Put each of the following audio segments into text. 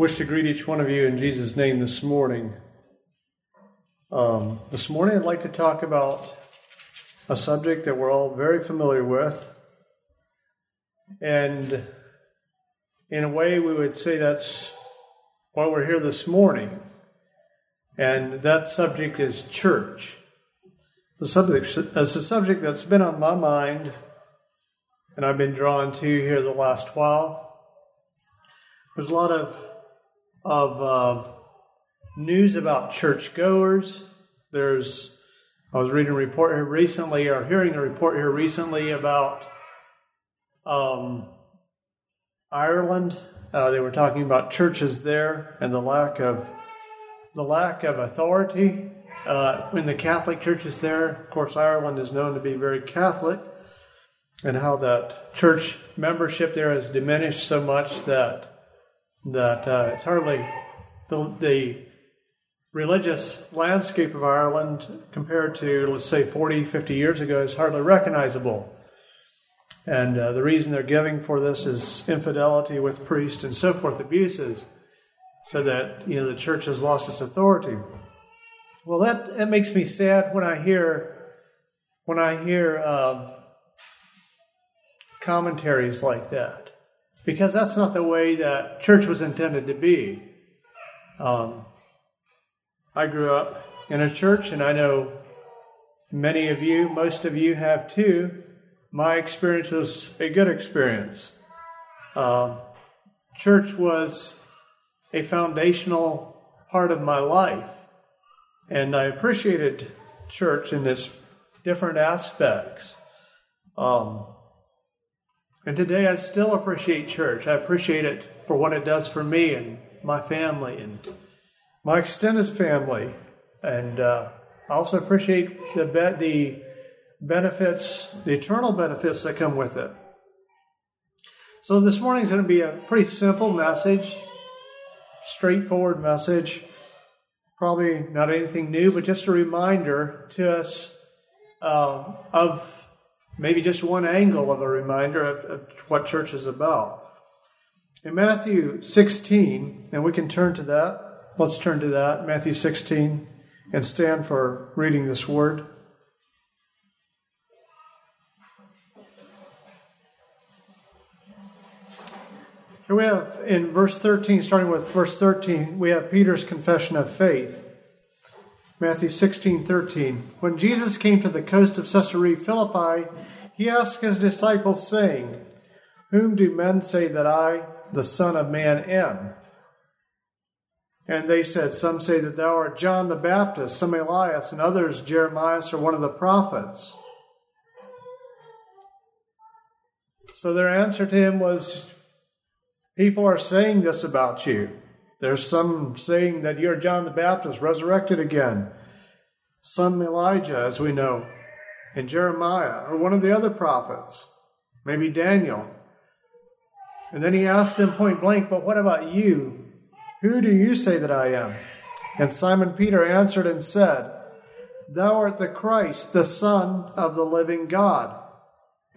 wish to greet each one of you in Jesus' name this morning. Um, this morning, I'd like to talk about a subject that we're all very familiar with. And in a way, we would say that's why we're here this morning. And that subject is church. The subject, it's a subject that's been on my mind and I've been drawn to here the last while. There's a lot of of uh, news about churchgoers. There's, I was reading a report here recently, or hearing a report here recently about um, Ireland. Uh, they were talking about churches there and the lack of the lack of authority uh, in the Catholic churches there. Of course, Ireland is known to be very Catholic, and how that church membership there has diminished so much that that uh, it's hardly the, the religious landscape of Ireland compared to, let's say, 40, 50 years ago is hardly recognizable. And uh, the reason they're giving for this is infidelity with priests and so forth, abuses, so that you know the church has lost its authority. Well, that, that makes me sad when I hear when I hear uh, commentaries like that because that's not the way that church was intended to be. Um, I grew up in a church, and I know many of you, most of you have too. My experience was a good experience. Uh, church was a foundational part of my life, and I appreciated church in its different aspects. Um, and today I still appreciate church. I appreciate it for what it does for me and my family and my extended family. And uh, I also appreciate the, be- the benefits, the eternal benefits that come with it. So this morning is going to be a pretty simple message, straightforward message. Probably not anything new, but just a reminder to us uh, of maybe just one angle of a reminder of, of what church is about. In Matthew 16, and we can turn to that. Let's turn to that, Matthew 16, and stand for reading this word. Here we have in verse 13, starting with verse 13, we have Peter's confession of faith. Matthew 16, 13. When Jesus came to the coast of Caesarea Philippi, he asked his disciples, saying, Whom do men say that I, the Son of Man, am? And they said, Some say that thou art John the Baptist, some Elias, and others Jeremiah or one of the prophets. So their answer to him was, People are saying this about you. There's some saying that you're John the Baptist, resurrected again. Some Elijah, as we know and Jeremiah or one of the other prophets, maybe Daniel. And then he asked them point blank, But what about you? Who do you say that I am? And Simon Peter answered and said, Thou art the Christ, the Son of the living God.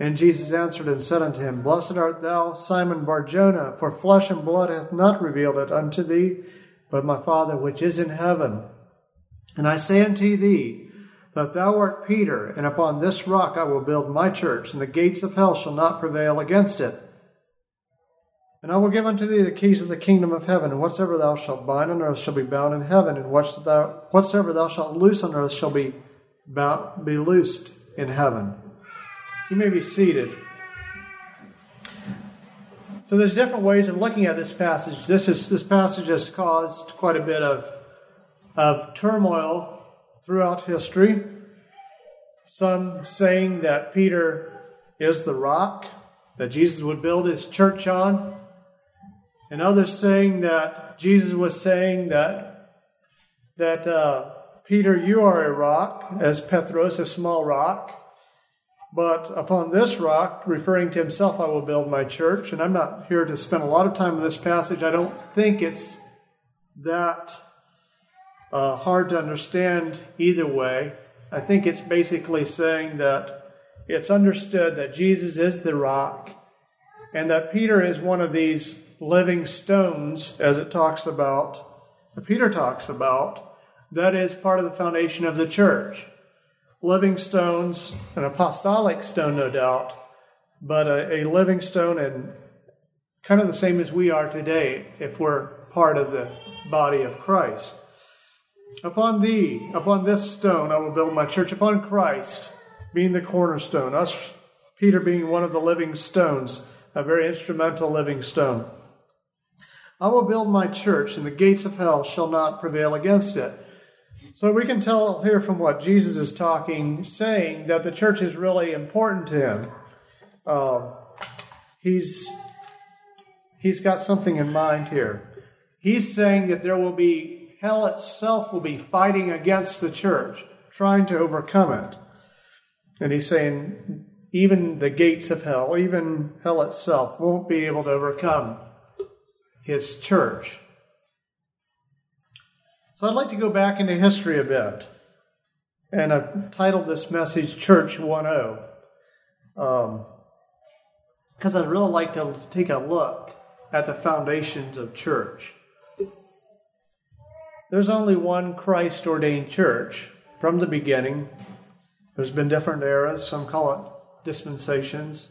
And Jesus answered and said unto him, Blessed art thou, Simon Barjona, for flesh and blood hath not revealed it unto thee, but my Father which is in heaven. And I say unto thee, that thou art Peter, and upon this rock I will build my church, and the gates of hell shall not prevail against it. And I will give unto thee the keys of the kingdom of heaven, and whatsoever thou shalt bind on earth shall be bound in heaven, and whatsoever thou shalt loose on earth shall be, bound, be loosed in heaven. You may be seated. So there's different ways of looking at this passage. This is this passage has caused quite a bit of of turmoil throughout history. Some saying that Peter is the rock that Jesus would build his church on, and others saying that Jesus was saying that that uh, Peter, you are a rock, as Petros, a small rock. But upon this rock, referring to himself, I will build my church. And I'm not here to spend a lot of time in this passage. I don't think it's that uh, hard to understand either way. I think it's basically saying that it's understood that Jesus is the rock and that Peter is one of these living stones, as it talks about, Peter talks about, that is part of the foundation of the church. Living stones, an apostolic stone, no doubt, but a, a living stone and kind of the same as we are today if we're part of the body of Christ. Upon thee, upon this stone, I will build my church, upon Christ being the cornerstone, us, Peter being one of the living stones, a very instrumental living stone. I will build my church, and the gates of hell shall not prevail against it. So we can tell here from what Jesus is talking, saying that the church is really important to him. Uh, he's he's got something in mind here. He's saying that there will be hell itself will be fighting against the church, trying to overcome it. And he's saying even the gates of hell, even hell itself, won't be able to overcome his church. So I'd like to go back into history a bit. And I've titled this message Church 1.0. Um, because I'd really like to take a look at the foundations of church. There's only one Christ ordained church from the beginning. There's been different eras, some call it dispensations.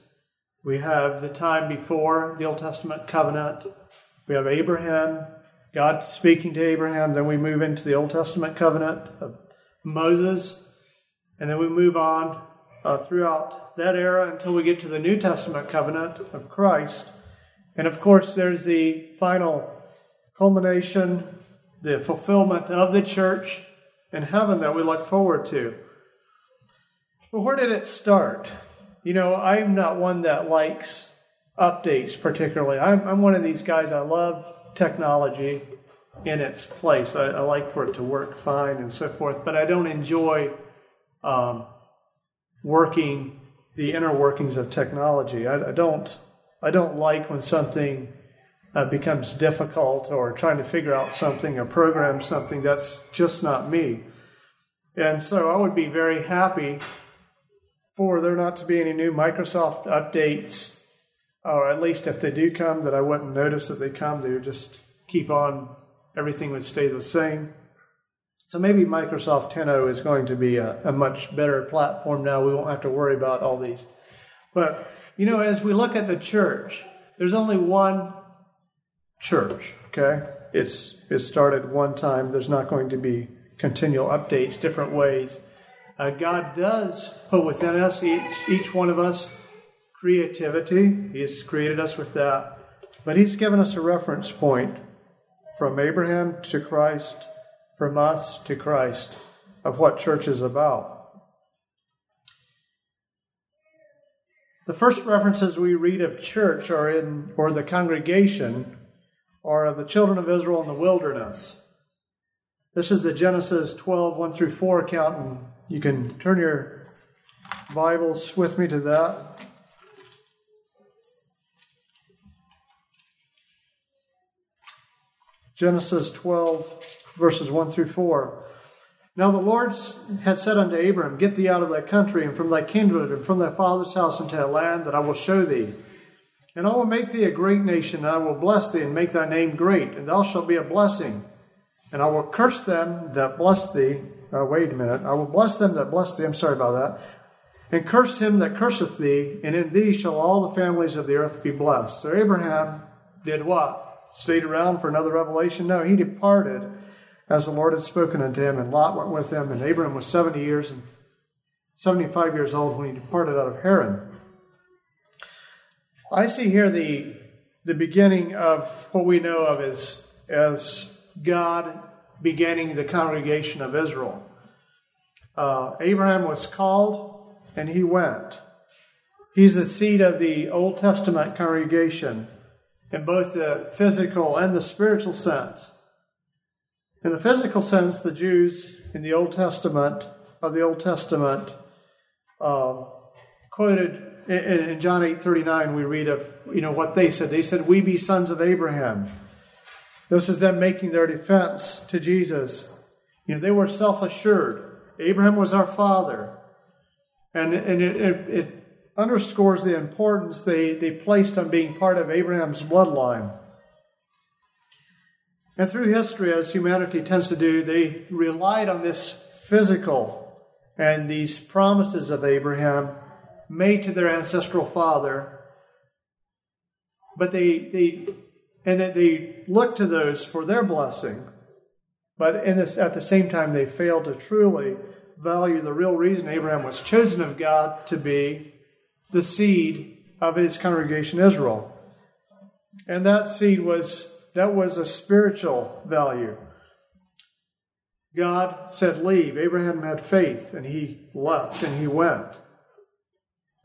We have the time before the Old Testament covenant. We have Abraham, God speaking to Abraham. Then we move into the Old Testament covenant of Moses. And then we move on uh, throughout that era until we get to the New Testament covenant of Christ. And of course, there's the final culmination, the fulfillment of the church in heaven that we look forward to. But where did it start? You know, I'm not one that likes updates particularly. I'm, I'm one of these guys, I love technology in its place. I, I, like for it to work fine and so forth, but I don't enjoy um, working the inner workings of technology. I, I don't I don't like when something uh, becomes difficult or trying to figure out something or program something. That's just not me. And so I would be very happy for there not to be any new Microsoft updates, or at least if they do come, that I wouldn't notice that they come. They would just keep on, everything would stay the same. So maybe Microsoft 10.0 is going to be a, a much better platform now. We won't have to worry about all these. But, you know, as we look at the church, there's only one church, okay? It's it started one time. There's not going to be continual updates, different ways. Uh, God does put within us, each, each one of us, creativity. He's created us with that. But He's given us a reference point from Abraham to Christ from us to Christ of what church is about. The first references we read of church are in, or the congregation, are of the children of Israel in the wilderness. This is the Genesis 12, 1 through 4 account, and you can turn your Bibles with me to that. Genesis 12, verses 1 through 4. Now the Lord had said unto Abram, Get thee out of thy country, and from thy kindred, and from thy father's house into a land that I will show thee. And I will make thee a great nation, and I will bless thee, and make thy name great, and thou shalt be a blessing. And I will curse them that bless thee. Uh, wait a minute. I will bless them that bless thee. I'm sorry about that. And curse him that curseth thee, and in thee shall all the families of the earth be blessed. So Abraham did what? Stayed around for another revelation? No, he departed as the Lord had spoken unto him, and Lot went with him, and Abram was seventy years and seventy-five years old when he departed out of Haran. I see here the the beginning of what we know of as as God beginning the congregation of Israel. Uh, Abraham was called, and he went. He's the seed of the Old Testament congregation in both the physical and the spiritual sense. In the physical sense, the Jews in the Old Testament, of the Old Testament, uh, quoted in, in John eight thirty nine, we read of you know what they said. They said, "We be sons of Abraham." This is them making their defense to Jesus. You know, they were self assured. Abraham was our father, and and it, it, it underscores the importance they, they placed on being part of Abraham's bloodline. And through history, as humanity tends to do, they relied on this physical and these promises of Abraham made to their ancestral father. But they, they and that they looked to those for their blessing. But in this, at the same time, they failed to truly value the real reason Abraham was chosen of God to be the seed of his congregation Israel. And that seed was that was a spiritual value. God said, Leave. Abraham had faith, and he left and he went.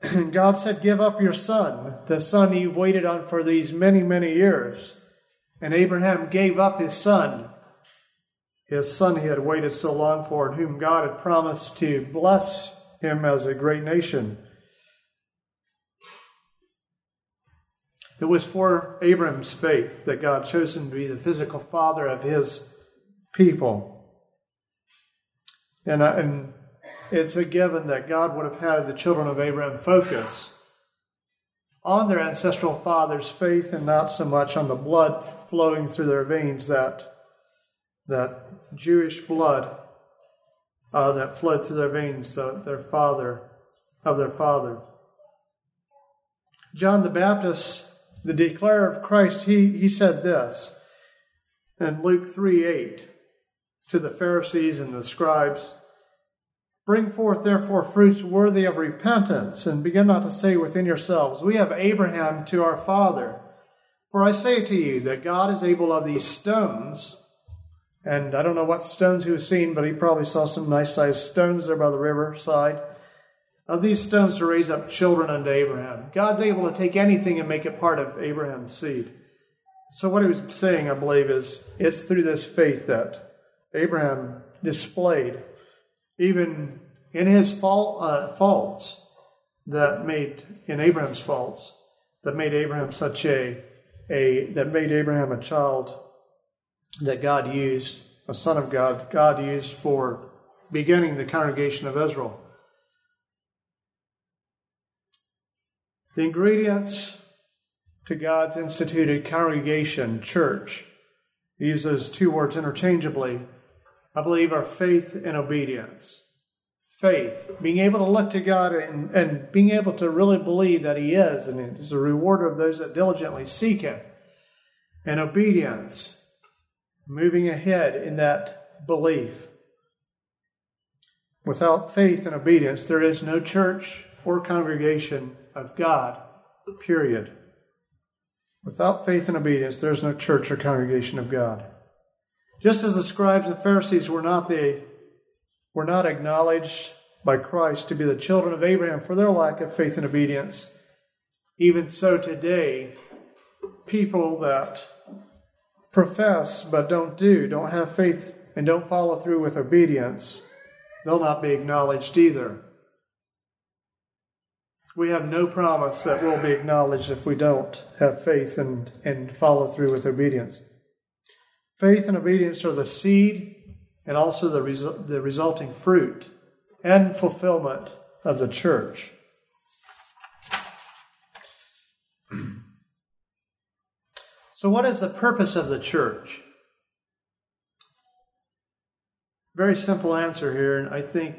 And God said, Give up your son, the son you've waited on for these many, many years. And Abraham gave up his son, his son he had waited so long for, and whom God had promised to bless him as a great nation. It was for Abram's faith that God chose him to be the physical father of his people. And, uh, and it's a given that God would have had the children of Abraham focus on their ancestral father's faith and not so much on the blood flowing through their veins, that, that Jewish blood uh, that flowed through their veins, the, their father, of their father. John the Baptist the declarer of Christ, he, he said this in Luke 3 8 to the Pharisees and the scribes Bring forth therefore fruits worthy of repentance, and begin not to say within yourselves, We have Abraham to our father. For I say to you that God is able of these stones, and I don't know what stones he was seeing, but he probably saw some nice sized stones there by the riverside of these stones to raise up children unto Abraham. God's able to take anything and make it part of Abraham's seed. So, what he was saying, I believe, is it's through this faith that Abraham displayed, even in his uh, faults, that made, in Abraham's faults, that made Abraham such a, a, that made Abraham a child that God used, a son of God, God used for beginning the congregation of Israel. The ingredients to God's instituted congregation, church, use those two words interchangeably, I believe are faith and obedience. Faith, being able to look to God and, and being able to really believe that He is, and is a rewarder of those that diligently seek Him. And obedience, moving ahead in that belief. Without faith and obedience, there is no church or congregation of God, period. Without faith and obedience, there's no church or congregation of God. Just as the scribes and Pharisees were not the were not acknowledged by Christ to be the children of Abraham for their lack of faith and obedience, even so today, people that profess but don't do, don't have faith and don't follow through with obedience, they'll not be acknowledged either we have no promise that we'll be acknowledged if we don't have faith and, and follow through with obedience. Faith and obedience are the seed and also the, resu- the resulting fruit and fulfillment of the church. So, what is the purpose of the church? Very simple answer here, and I think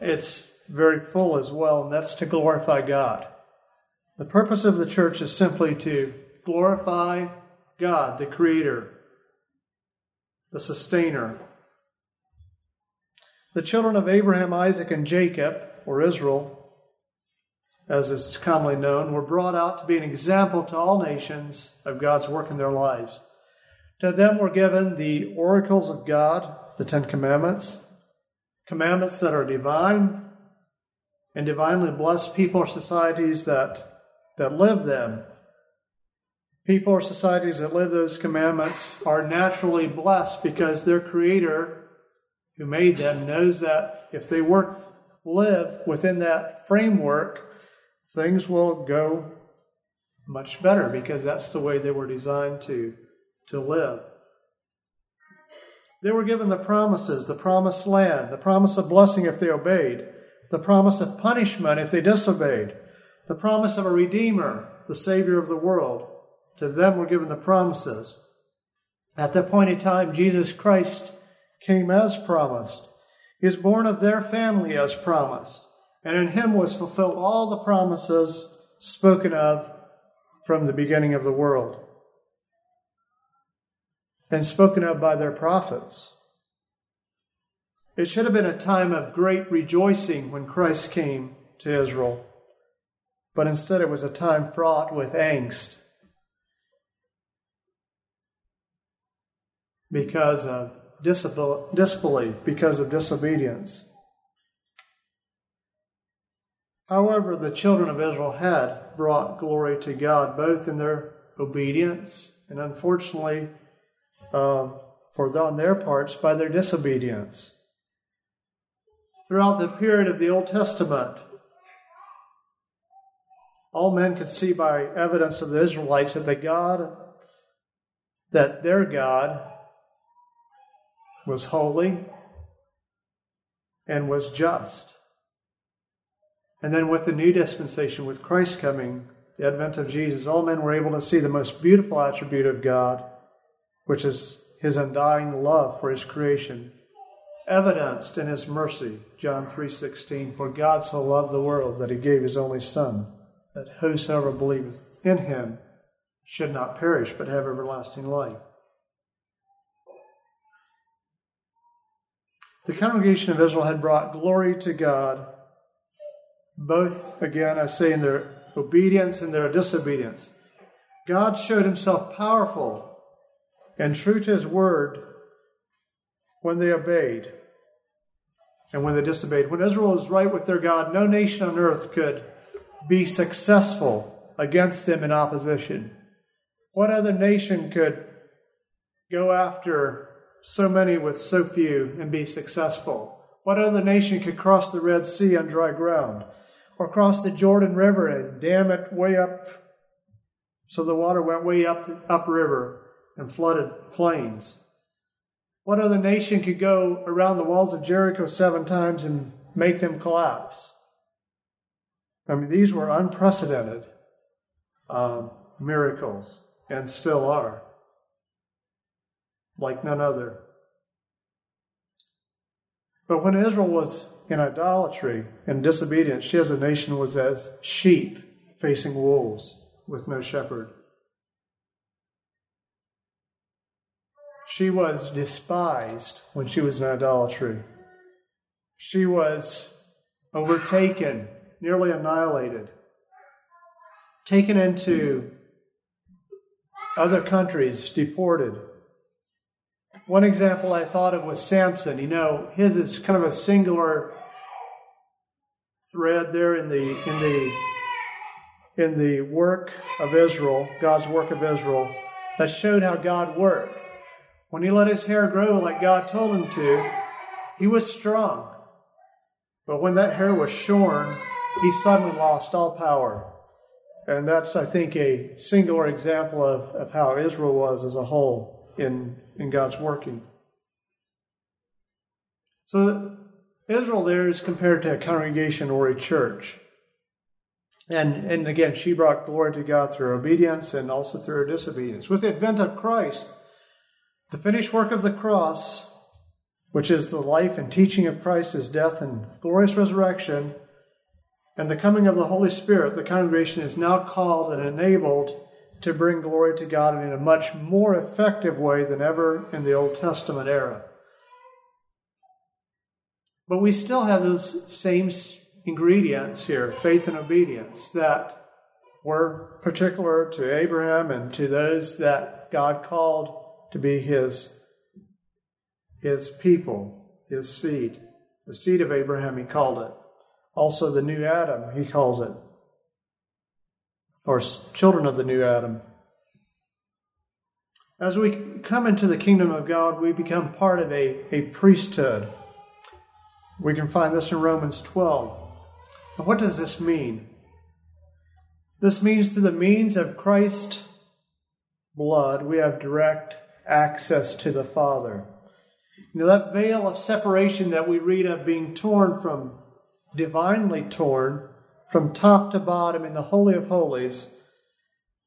it's very full as well, and that's to glorify God. The purpose of the church is simply to glorify God, the Creator, the Sustainer. The children of Abraham, Isaac, and Jacob, or Israel, as is commonly known, were brought out to be an example to all nations of God's work in their lives. To them were given the oracles of God, the Ten Commandments, commandments that are divine, and divinely blessed people or societies that, that live them. People or societies that live those commandments are naturally blessed because their Creator, who made them, knows that if they work, live within that framework, things will go much better because that's the way they were designed to, to live. They were given the promises, the promised land, the promise of blessing if they obeyed the promise of punishment if they disobeyed, the promise of a Redeemer, the Savior of the world. To them were given the promises. At the appointed time, Jesus Christ came as promised. He is born of their family as promised, and in him was fulfilled all the promises spoken of from the beginning of the world and spoken of by their prophets. It should have been a time of great rejoicing when Christ came to Israel, but instead it was a time fraught with angst because of disbelief, because of disobedience. However, the children of Israel had brought glory to God both in their obedience and unfortunately uh, for on their parts by their disobedience. Throughout the period of the Old Testament, all men could see by evidence of the Israelites that the God, that their God was holy and was just. And then with the new dispensation, with Christ coming, the advent of Jesus, all men were able to see the most beautiful attribute of God, which is his undying love for his creation, evidenced in his mercy. John 3:16 For God so loved the world that he gave his only son that whosoever believeth in him should not perish but have everlasting life. The congregation of Israel had brought glory to God, both, again, I say, in their obedience and their disobedience. God showed himself powerful and true to his word when they obeyed and when they disobeyed. When Israel was right with their God, no nation on earth could be successful against them in opposition. What other nation could go after so many with so few and be successful? What other nation could cross the Red Sea on dry ground? Or cross the Jordan River and dam it way up so the water went way up upriver and flooded plains? What other nation could go around the walls of Jericho seven times and make them collapse? I mean, these were unprecedented uh, miracles and still are like none other. But when Israel was in idolatry and disobedience, she as a nation was as sheep facing wolves with no shepherd. She was despised when she was in idolatry. She was overtaken, nearly annihilated, taken into other countries, deported. One example I thought of was Samson. You know, his is kind of a singular thread there in the in the in the work of Israel, God's work of Israel, that showed how God worked. When he let his hair grow like God told him to, he was strong. But when that hair was shorn, he suddenly lost all power. And that's, I think, a singular example of, of how Israel was as a whole in in God's working. So Israel there is compared to a congregation or a church. And, and again, she brought glory to God through obedience and also through her disobedience. With the advent of Christ, the finished work of the cross, which is the life and teaching of Christ, his death and glorious resurrection, and the coming of the Holy Spirit, the congregation is now called and enabled to bring glory to God in a much more effective way than ever in the Old Testament era. But we still have those same ingredients here faith and obedience that were particular to Abraham and to those that God called to be his, his people, his seed. The seed of Abraham, he called it. Also, the new Adam, he calls it or children of the new Adam. As we come into the kingdom of God, we become part of a, a priesthood. We can find this in Romans 12. Now, what does this mean? This means through the means of Christ's blood, we have direct access to the Father. You know, that veil of separation that we read of being torn from, divinely torn, from top to bottom in the Holy of Holies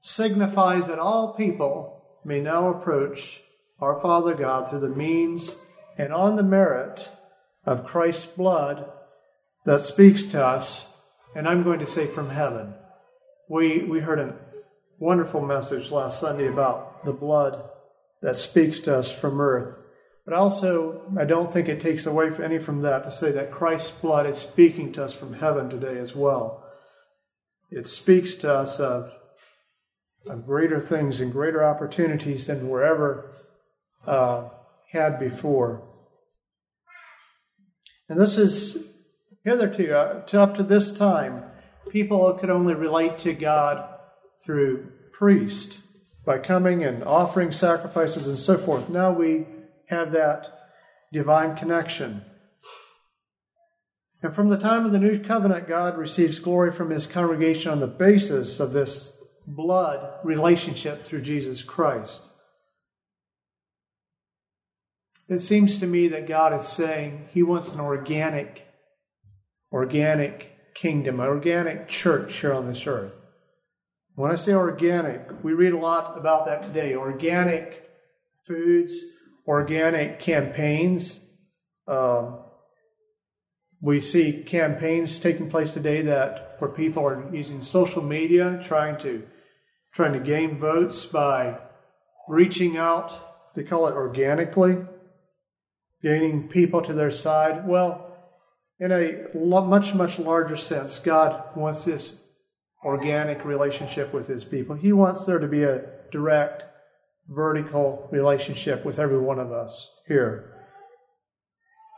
signifies that all people may now approach our Father God through the means and on the merit of Christ's blood that speaks to us, and I'm going to say from heaven. We, we heard a wonderful message last Sunday about the blood that speaks to us from earth. But also, I don't think it takes away any from that to say that Christ's blood is speaking to us from heaven today as well. It speaks to us of, of greater things and greater opportunities than were ever uh, had before. And this is hitherto, uh, to up to this time, people could only relate to God through priest by coming and offering sacrifices and so forth. Now we have that divine connection. And from the time of the new covenant, God receives glory from his congregation on the basis of this blood relationship through Jesus Christ. It seems to me that God is saying he wants an organic, organic kingdom, an organic church here on this earth. When I say organic, we read a lot about that today. Organic foods, organic campaigns. Um, we see campaigns taking place today that where people are using social media, trying to trying to gain votes by reaching out. They call it organically gaining people to their side? Well, in a much, much larger sense, God wants this organic relationship with His people. He wants there to be a direct, vertical relationship with every one of us here.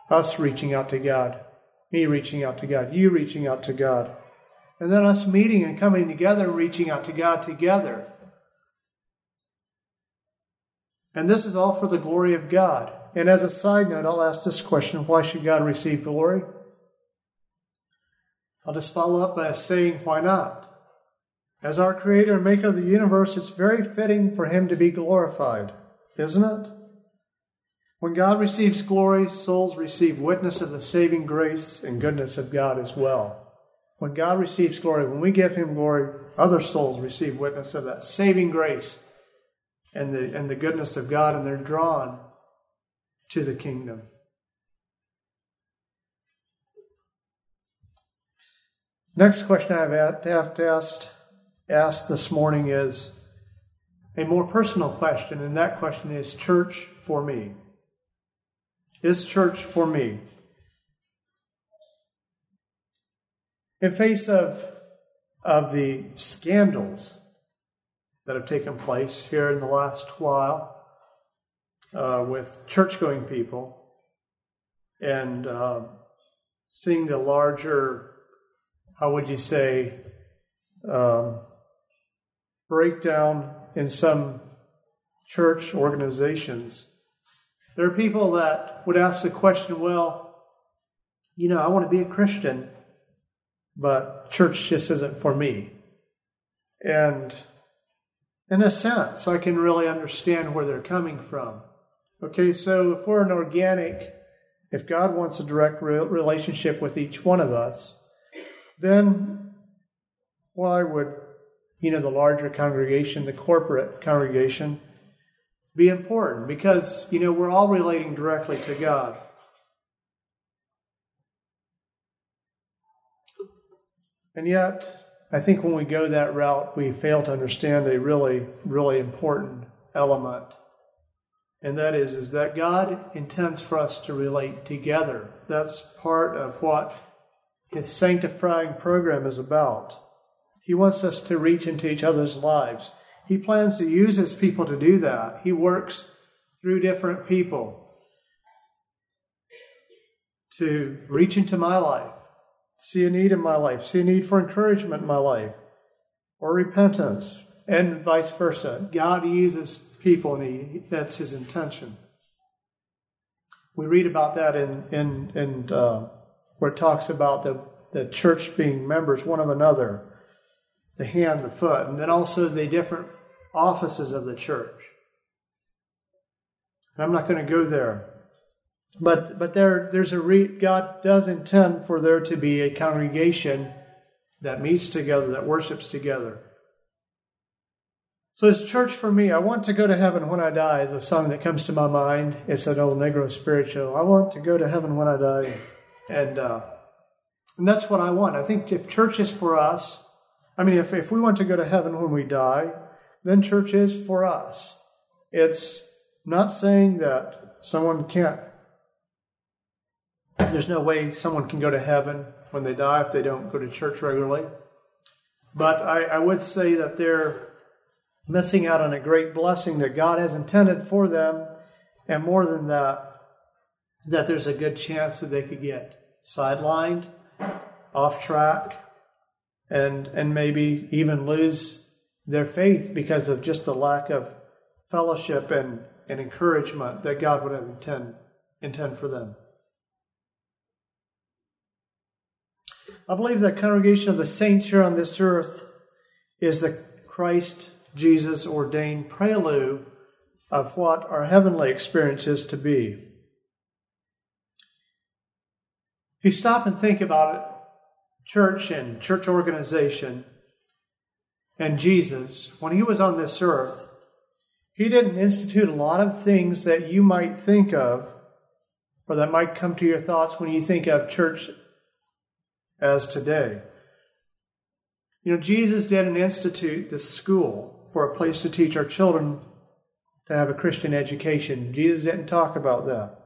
Us reaching out to God, me reaching out to God, you reaching out to God, and then us meeting and coming together, reaching out to God together. And this is all for the glory of God. And as a side note, I'll ask this question why should God receive glory? I'll just follow up by saying, why not? As our creator and maker of the universe, it's very fitting for him to be glorified, isn't it? When God receives glory, souls receive witness of the saving grace and goodness of God as well. When God receives glory, when we give him glory, other souls receive witness of that saving grace and the, and the goodness of God, and they're drawn to the kingdom. Next question I've asked, asked this morning is a more personal question, and that question is church for me? Is church for me? In face of, of the scandals that have taken place here in the last while, uh, with church going people and uh, seeing the larger, how would you say, um, breakdown in some church organizations. There are people that would ask the question, well, you know, I want to be a Christian, but church just isn't for me. And in a sense, I can really understand where they're coming from. Okay, so if we're an organic, if God wants a direct relationship with each one of us, then why would, you know, the larger congregation, the corporate congregation, be important? Because, you know, we're all relating directly to God. And yet, I think when we go that route, we fail to understand a really, really important element and that is is that God intends for us to relate together. That's part of what his sanctifying program is about. He wants us to reach into each other's lives. He plans to use his people to do that. He works through different people to reach into my life, see a need in my life, see a need for encouragement in my life, or repentance, and vice versa. God uses people, and he, that's his intention. We read about that in, in, in uh, where it talks about the, the church being members one of another, the hand, the foot, and then also the different offices of the church. And I'm not going to go there. But, but there, there's a re, God does intend for there to be a congregation that meets together, that worships together. So, as church for me, I want to go to heaven when I die is a song that comes to my mind. It's an old Negro spiritual. I want to go to heaven when I die. And, uh, and that's what I want. I think if church is for us, I mean, if, if we want to go to heaven when we die, then church is for us. It's not saying that someone can't, there's no way someone can go to heaven when they die if they don't go to church regularly. But I, I would say that they're missing out on a great blessing that God has intended for them, and more than that, that there's a good chance that they could get sidelined, off track, and and maybe even lose their faith because of just the lack of fellowship and, and encouragement that God would intend intend for them. I believe the congregation of the saints here on this earth is the Christ Jesus ordained prelude of what our heavenly experience is to be. If you stop and think about it, church and church organization and Jesus, when he was on this earth, he didn't institute a lot of things that you might think of or that might come to your thoughts when you think of church as today. You know, Jesus didn't institute this school for a place to teach our children to have a Christian education. Jesus didn't talk about that.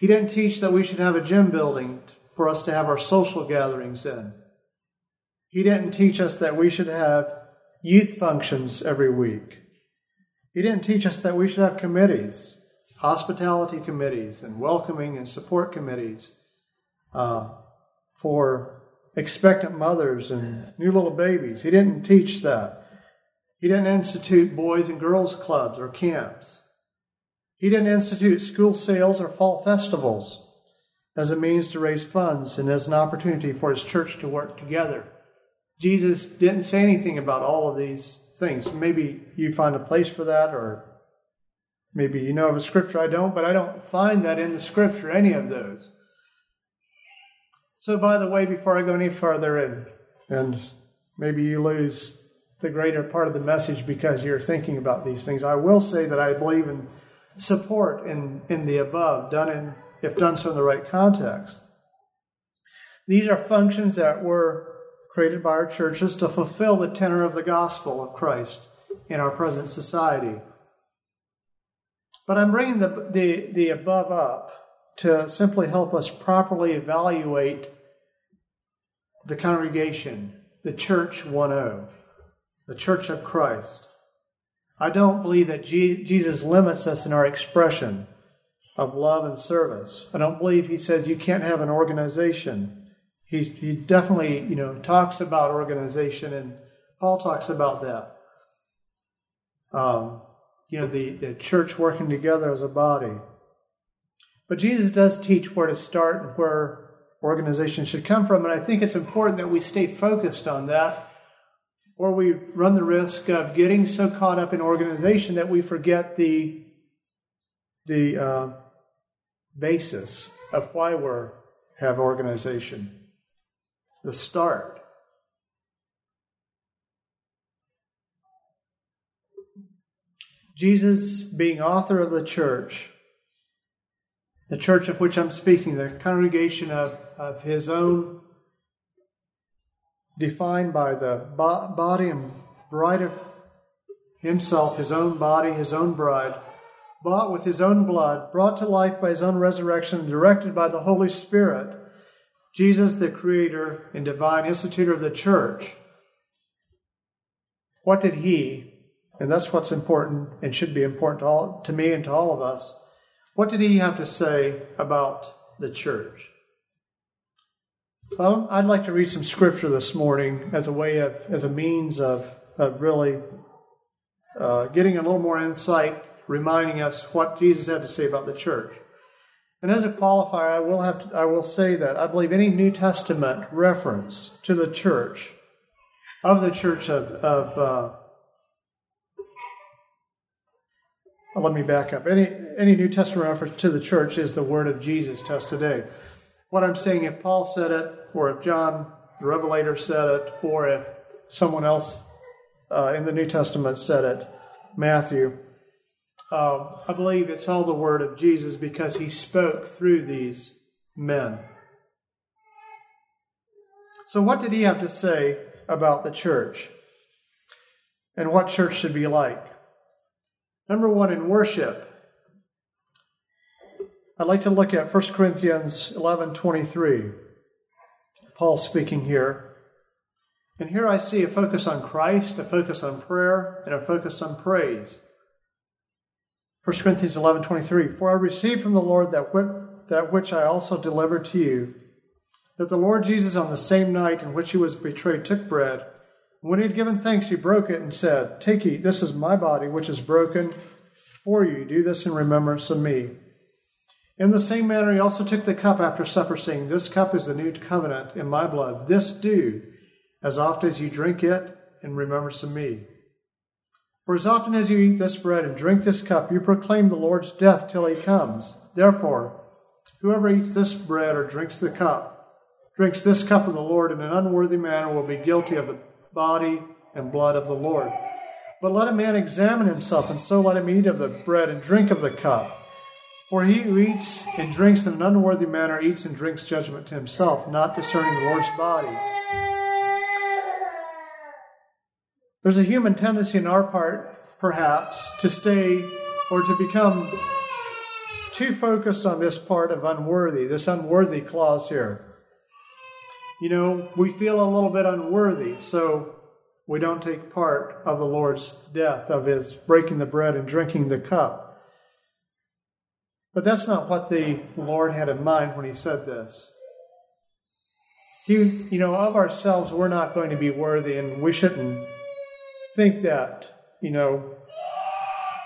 He didn't teach that we should have a gym building for us to have our social gatherings in. He didn't teach us that we should have youth functions every week. He didn't teach us that we should have committees, hospitality committees, and welcoming and support committees uh, for expectant mothers and new little babies. He didn't teach that. He didn't institute boys and girls clubs or camps. He didn't institute school sales or fall festivals as a means to raise funds and as an opportunity for his church to work together. Jesus didn't say anything about all of these things. Maybe you find a place for that, or maybe you know of a scripture I don't, but I don't find that in the scripture, any of those. So, by the way, before I go any further, and, and maybe you lose the greater part of the message because you're thinking about these things. I will say that I believe in support in, in the above, done in, if done so in the right context. These are functions that were created by our churches to fulfill the tenor of the gospel of Christ in our present society. But I'm bringing the, the, the above up to simply help us properly evaluate the congregation, the church 1.0 the church of Christ. I don't believe that Jesus limits us in our expression of love and service. I don't believe he says you can't have an organization. He, he definitely, you know, talks about organization, and Paul talks about that. Um, you know, the, the church working together as a body. But Jesus does teach where to start and where organization should come from, and I think it's important that we stay focused on that or we run the risk of getting so caught up in organization that we forget the the uh, basis of why we have organization, the start. Jesus, being author of the church, the church of which I'm speaking, the congregation of, of his own defined by the body and bride of himself, his own body, his own bride, bought with his own blood, brought to life by his own resurrection, directed by the Holy Spirit. Jesus, the creator and divine institutor of the church. What did he, and that's what's important and should be important to, all, to me and to all of us, what did he have to say about the church? So I'd like to read some scripture this morning as a way of, as a means of, of really uh, getting a little more insight, reminding us what Jesus had to say about the church. And as a qualifier, I will have to, I will say that I believe any New Testament reference to the church, of the church of, of uh, let me back up. Any any New Testament reference to the church is the word of Jesus to us today. What I'm saying, if Paul said it, or if John the Revelator said it, or if someone else uh, in the New Testament said it, Matthew. Uh, I believe it's all the word of Jesus because he spoke through these men. So, what did he have to say about the church and what church should be like? Number one, in worship, I'd like to look at 1 Corinthians 11 23. Paul speaking here. And here I see a focus on Christ, a focus on prayer, and a focus on praise. 1 Corinthians 11 23. For I received from the Lord that, that which I also delivered to you, that the Lord Jesus, on the same night in which he was betrayed, took bread. When he had given thanks, he broke it and said, Take, eat, this is my body, which is broken for you. Do this in remembrance of me. In the same manner, he also took the cup after supper, saying, This cup is the new covenant in my blood. This do as often as you drink it in remembrance of me. For as often as you eat this bread and drink this cup, you proclaim the Lord's death till he comes. Therefore, whoever eats this bread or drinks the cup, drinks this cup of the Lord in an unworthy manner, will be guilty of the body and blood of the Lord. But let a man examine himself, and so let him eat of the bread and drink of the cup. For he who eats and drinks in an unworthy manner eats and drinks judgment to himself, not discerning the Lord's body. There's a human tendency in our part, perhaps, to stay or to become too focused on this part of unworthy, this unworthy clause here. You know, we feel a little bit unworthy, so we don't take part of the Lord's death, of his breaking the bread and drinking the cup. But that's not what the Lord had in mind when he said this. He, you know, of ourselves, we're not going to be worthy, and we shouldn't think that, you know,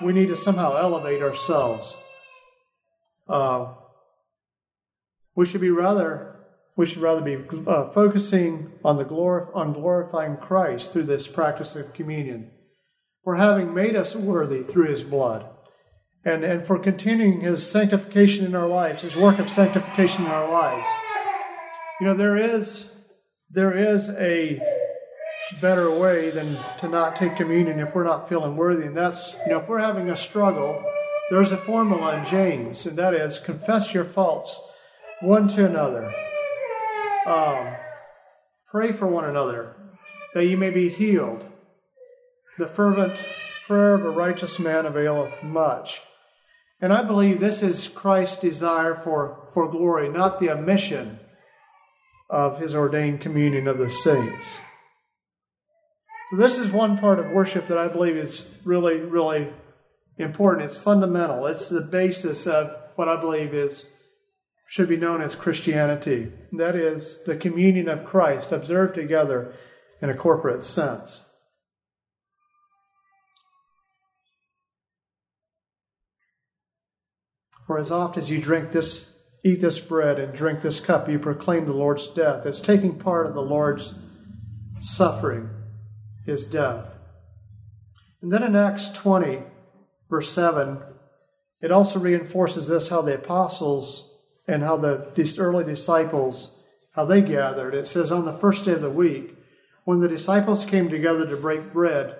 we need to somehow elevate ourselves. Uh, we should be rather we should rather be uh, focusing on the glor- on glorifying Christ through this practice of communion, for having made us worthy through His blood, and and for continuing His sanctification in our lives, His work of sanctification in our lives. You know, there is there is a better way than to not take communion if we're not feeling worthy. And that's, you know, if we're having a struggle, there's a formula in James, and that is confess your faults one to another. Um, pray for one another that you may be healed. The fervent prayer of a righteous man availeth much. And I believe this is Christ's desire for, for glory, not the omission of his ordained communion of the saints. This is one part of worship that I believe is really, really important. It's fundamental. It's the basis of what I believe is should be known as Christianity. That is the communion of Christ observed together in a corporate sense. For as oft as you drink this, eat this bread and drink this cup, you proclaim the Lord's death. It's taking part of the Lord's suffering his death. And then in Acts 20, verse 7, it also reinforces this how the apostles and how the early disciples how they gathered. It says on the first day of the week, when the disciples came together to break bread,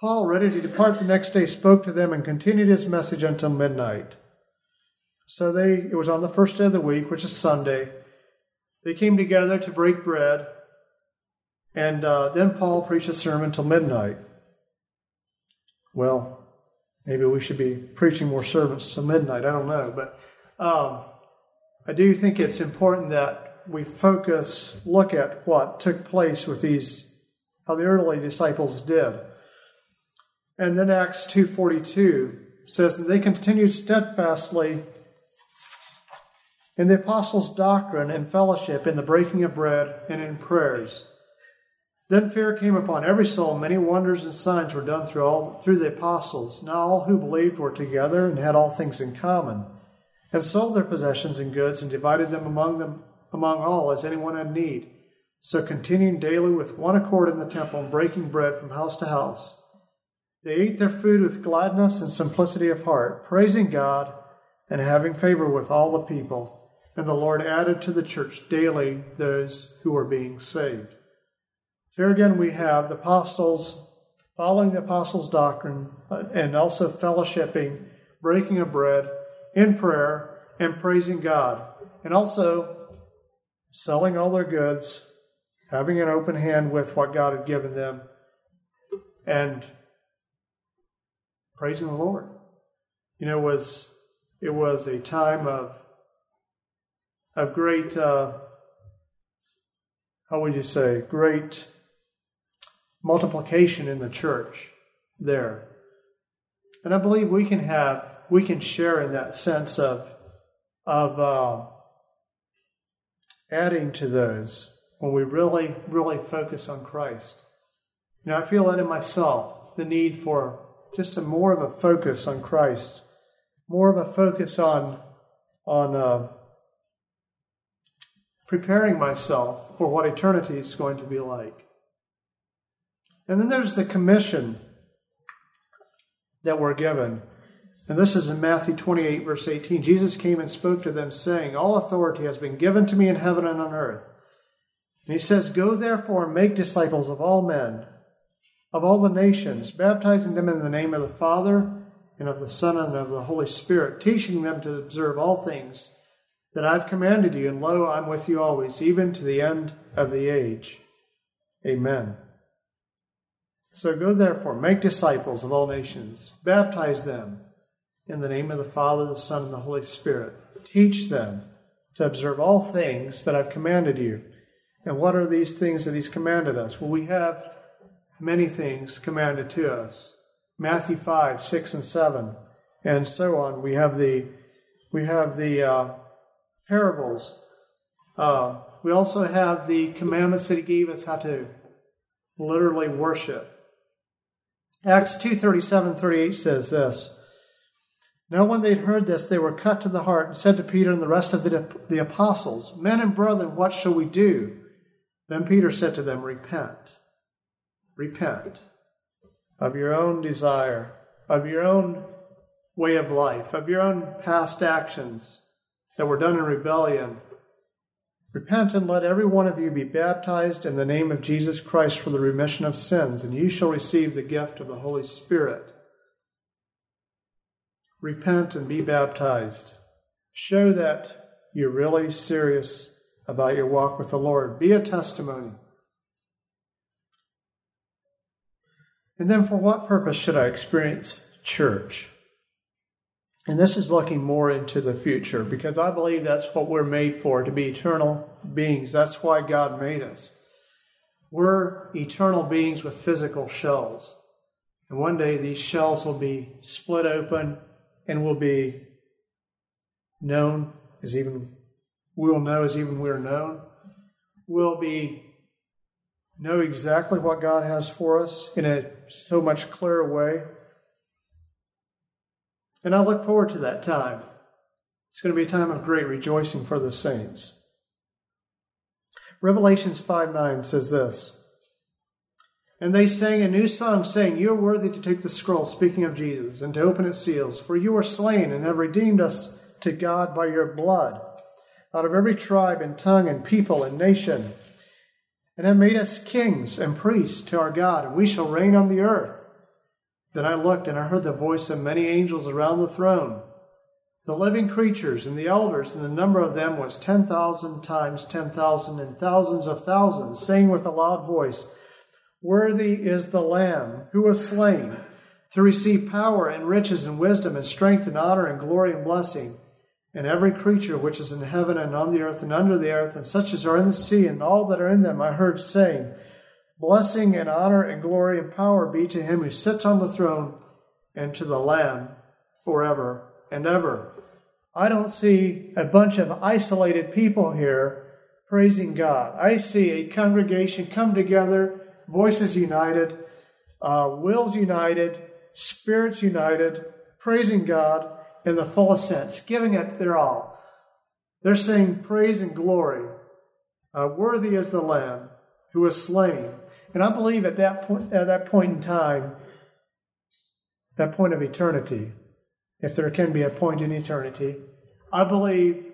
Paul, ready to depart the next day, spoke to them and continued his message until midnight. So they it was on the first day of the week, which is Sunday. They came together to break bread. And uh, then Paul preached a sermon till midnight. Well, maybe we should be preaching more sermons till midnight. I don't know. But um, I do think it's important that we focus, look at what took place with these, how the early disciples did. And then Acts 2.42 says, that they continued steadfastly in the apostles' doctrine and fellowship, in the breaking of bread, and in prayers. Then fear came upon every soul. Many wonders and signs were done through all through the apostles. Now all who believed were together and had all things in common, and sold their possessions and goods and divided them among them among all as anyone had need. So continuing daily with one accord in the temple and breaking bread from house to house, they ate their food with gladness and simplicity of heart, praising God and having favor with all the people. And the Lord added to the church daily those who were being saved. Here again we have the apostles following the apostles' doctrine, uh, and also fellowshipping, breaking of bread, in prayer, and praising God. And also selling all their goods, having an open hand with what God had given them, and praising the Lord. You know, it was it was a time of of great uh, how would you say great multiplication in the church there, and I believe we can have we can share in that sense of of uh, adding to those when we really really focus on Christ. You know, I feel that in myself the need for just a more of a focus on Christ, more of a focus on on uh, preparing myself for what eternity is going to be like. And then there's the commission that we're given. And this is in Matthew 28, verse 18. Jesus came and spoke to them, saying, All authority has been given to me in heaven and on earth. And he says, Go therefore and make disciples of all men of all the nations, baptizing them in the name of the Father and of the Son and of the Holy Spirit, teaching them to observe all things that I've commanded you, and lo, I'm with you always, even to the end of the age. Amen. So go therefore, make disciples of all nations, baptize them in the name of the Father, the Son, and the Holy Spirit. Teach them to observe all things that I've commanded you. And what are these things that He's commanded us? Well, we have many things commanded to us. Matthew 5, 6, and 7, and so on. We have the, we have the uh, parables. Uh, we also have the commandments that he gave us how to literally worship. Acts 2, 37, 38 says this. Now, when they'd heard this, they were cut to the heart and said to Peter and the rest of the, the apostles, Men and brethren, what shall we do? Then Peter said to them, Repent repent of your own desire, of your own way of life, of your own past actions that were done in rebellion. Repent and let every one of you be baptized in the name of Jesus Christ for the remission of sins, and you shall receive the gift of the Holy Spirit. Repent and be baptized. Show that you're really serious about your walk with the Lord. Be a testimony. And then, for what purpose should I experience church? And this is looking more into the future because I believe that's what we're made for to be eternal beings. That's why God made us. We're eternal beings with physical shells. And one day these shells will be split open and will be known as even, we will know as even we're known. We'll be know exactly what God has for us in a so much clearer way. And I look forward to that time. It's going to be a time of great rejoicing for the saints. Revelations 5 9 says this. And they sang a new song, saying, You are worthy to take the scroll, speaking of Jesus, and to open its seals, for you were slain and have redeemed us to God by your blood, out of every tribe and tongue and people and nation and have made us kings and priests to our God, and we shall reign on the earth. Then I looked, and I heard the voice of many angels around the throne, the living creatures and the elders, and the number of them was ten thousand times ten thousand and thousands of thousands, saying with a loud voice, Worthy is the Lamb who was slain to receive power and riches and wisdom and strength and honor and glory and blessing. And every creature which is in heaven and on the earth and under the earth, and such as are in the sea, and all that are in them, I heard saying, Blessing and honor and glory and power be to him who sits on the throne and to the Lamb forever and ever. I don't see a bunch of isolated people here praising God. I see a congregation come together, voices united, uh, wills united, spirits united, praising God in the fullest sense, giving it their all. They're saying praise and glory. Uh, worthy is the Lamb who was slain. And I believe at that point, at that point in time, that point of eternity, if there can be a point in eternity, I believe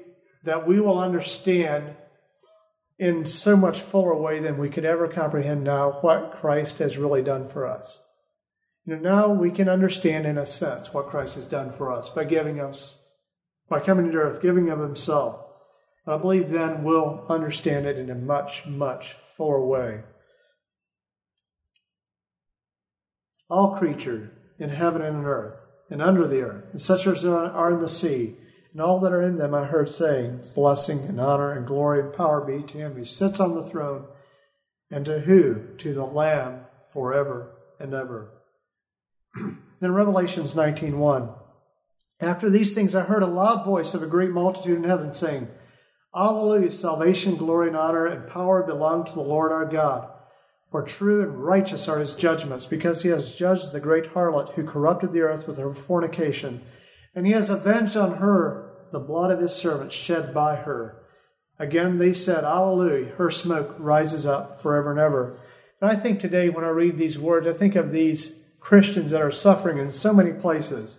that we will understand in so much fuller way than we could ever comprehend now what Christ has really done for us. You know, now we can understand in a sense what Christ has done for us by giving us, by coming to earth, giving of himself. I believe then we'll understand it in a much, much fuller way. All creatures in heaven and in earth, and under the earth, and such as are in the sea, and all that are in them I heard saying, Blessing and honor and glory and power be to him who sits on the throne, and to who? To the Lamb forever and ever. in Revelations 19.1, After these things I heard a loud voice of a great multitude in heaven saying, Alleluia, salvation, glory, and honor, and power belong to the Lord our God. For true and righteous are his judgments, because he has judged the great harlot who corrupted the earth with her fornication, and he has avenged on her the blood of his servants shed by her. Again they said, Alleluia, her smoke rises up forever and ever. And I think today when I read these words, I think of these Christians that are suffering in so many places.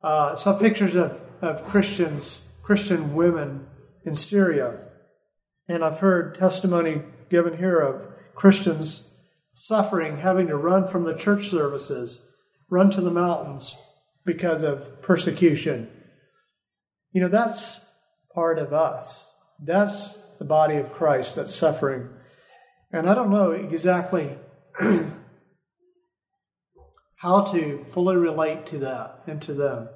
Uh, saw pictures of, of Christians, Christian women in Syria. And I've heard testimony given here of Christians suffering, having to run from the church services, run to the mountains because of persecution. You know, that's part of us. That's the body of Christ that's suffering. And I don't know exactly how to fully relate to that and to them.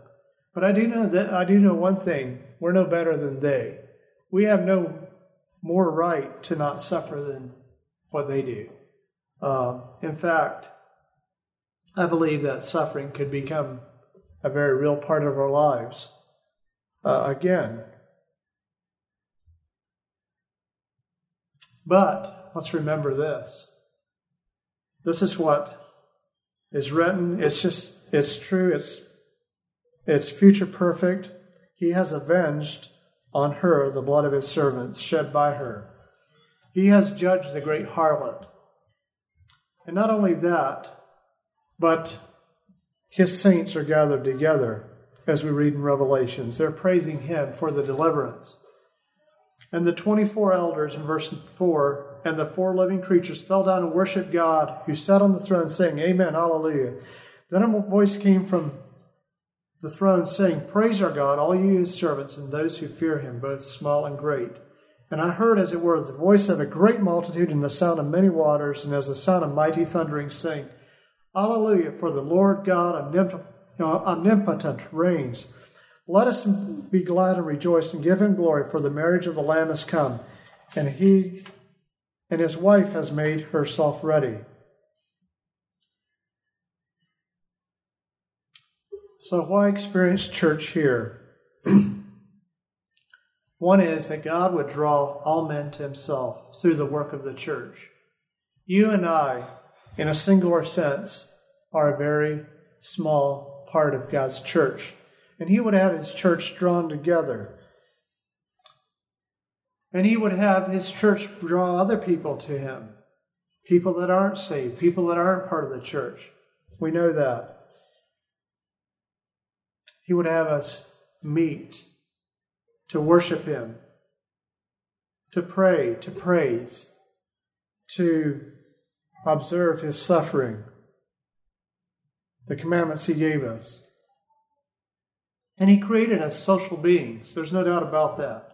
But I do know that I do know one thing. We're no better than they. We have no more right to not suffer than what they do. Uh, in fact, I believe that suffering could become a very real part of our lives. Uh, again, but let's remember this. This is what is written. It's just, it's true. It's, it's future perfect. He has avenged on her the blood of his servants shed by her. He has judged the great harlot. And not only that, but his saints are gathered together, as we read in Revelations. They're praising him for the deliverance. And the 24 elders in verse 4 and the four living creatures fell down and worshiped God, who sat on the throne, saying, Amen, Hallelujah. Then a voice came from the throne, saying, Praise our God, all you his servants, and those who fear him, both small and great. And I heard, as it were, the voice of a great multitude and the sound of many waters, and as the sound of mighty thundering, saying, Alleluia, for the Lord God omnipotent reigns. Let us be glad and rejoice and give him glory, for the marriage of the Lamb has come, and he and his wife has made herself ready. So, why experience church here? One is that God would draw all men to himself through the work of the church. You and I, in a singular sense, are a very small part of God's church. And he would have his church drawn together. And he would have his church draw other people to him. People that aren't saved, people that aren't part of the church. We know that. He would have us meet to worship Him, to pray, to praise, to observe His suffering, the commandments He gave us. And He created us social beings. There's no doubt about that.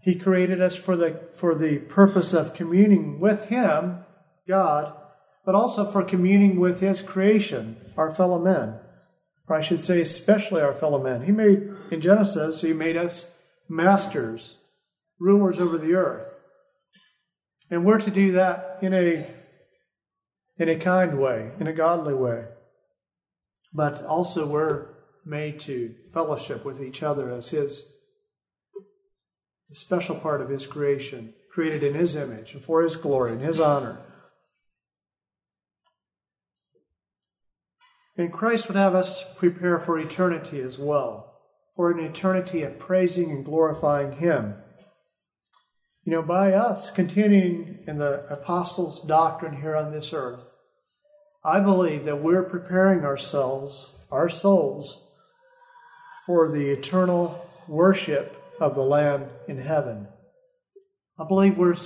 He created us for the, for the purpose of communing with Him, God, but also for communing with His creation, our fellow men or I should say, especially our fellow men. He made, in Genesis, He made us masters, rulers over the earth. And we're to do that in a, in a kind way, in a godly way. But also, we're made to fellowship with each other as His special part of His creation, created in His image and for His glory and His honor. And Christ would have us prepare for eternity as well, for an eternity of praising and glorifying Him. You know, by us continuing in the apostles' doctrine here on this earth, I believe that we're preparing ourselves, our souls, for the eternal worship of the Lamb in heaven. I believe we're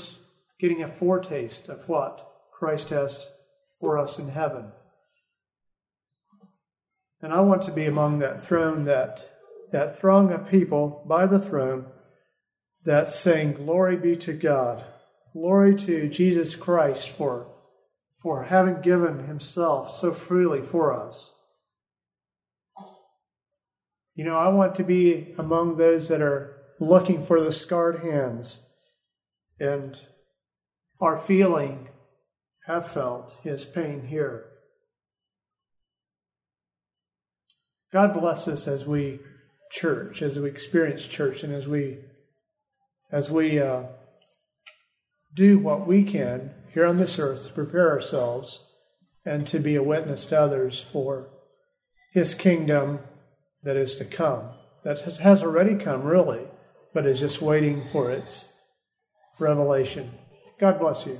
getting a foretaste of what Christ has for us in heaven. And I want to be among that throne, that, that throng of people by the throne that saying, Glory be to God. Glory to Jesus Christ for, for having given himself so freely for us. You know, I want to be among those that are looking for the scarred hands and are feeling, have felt his pain here. God bless us as we church, as we experience church, and as we as we uh, do what we can here on this earth to prepare ourselves and to be a witness to others for His kingdom that is to come, that has already come, really, but is just waiting for its revelation. God bless you.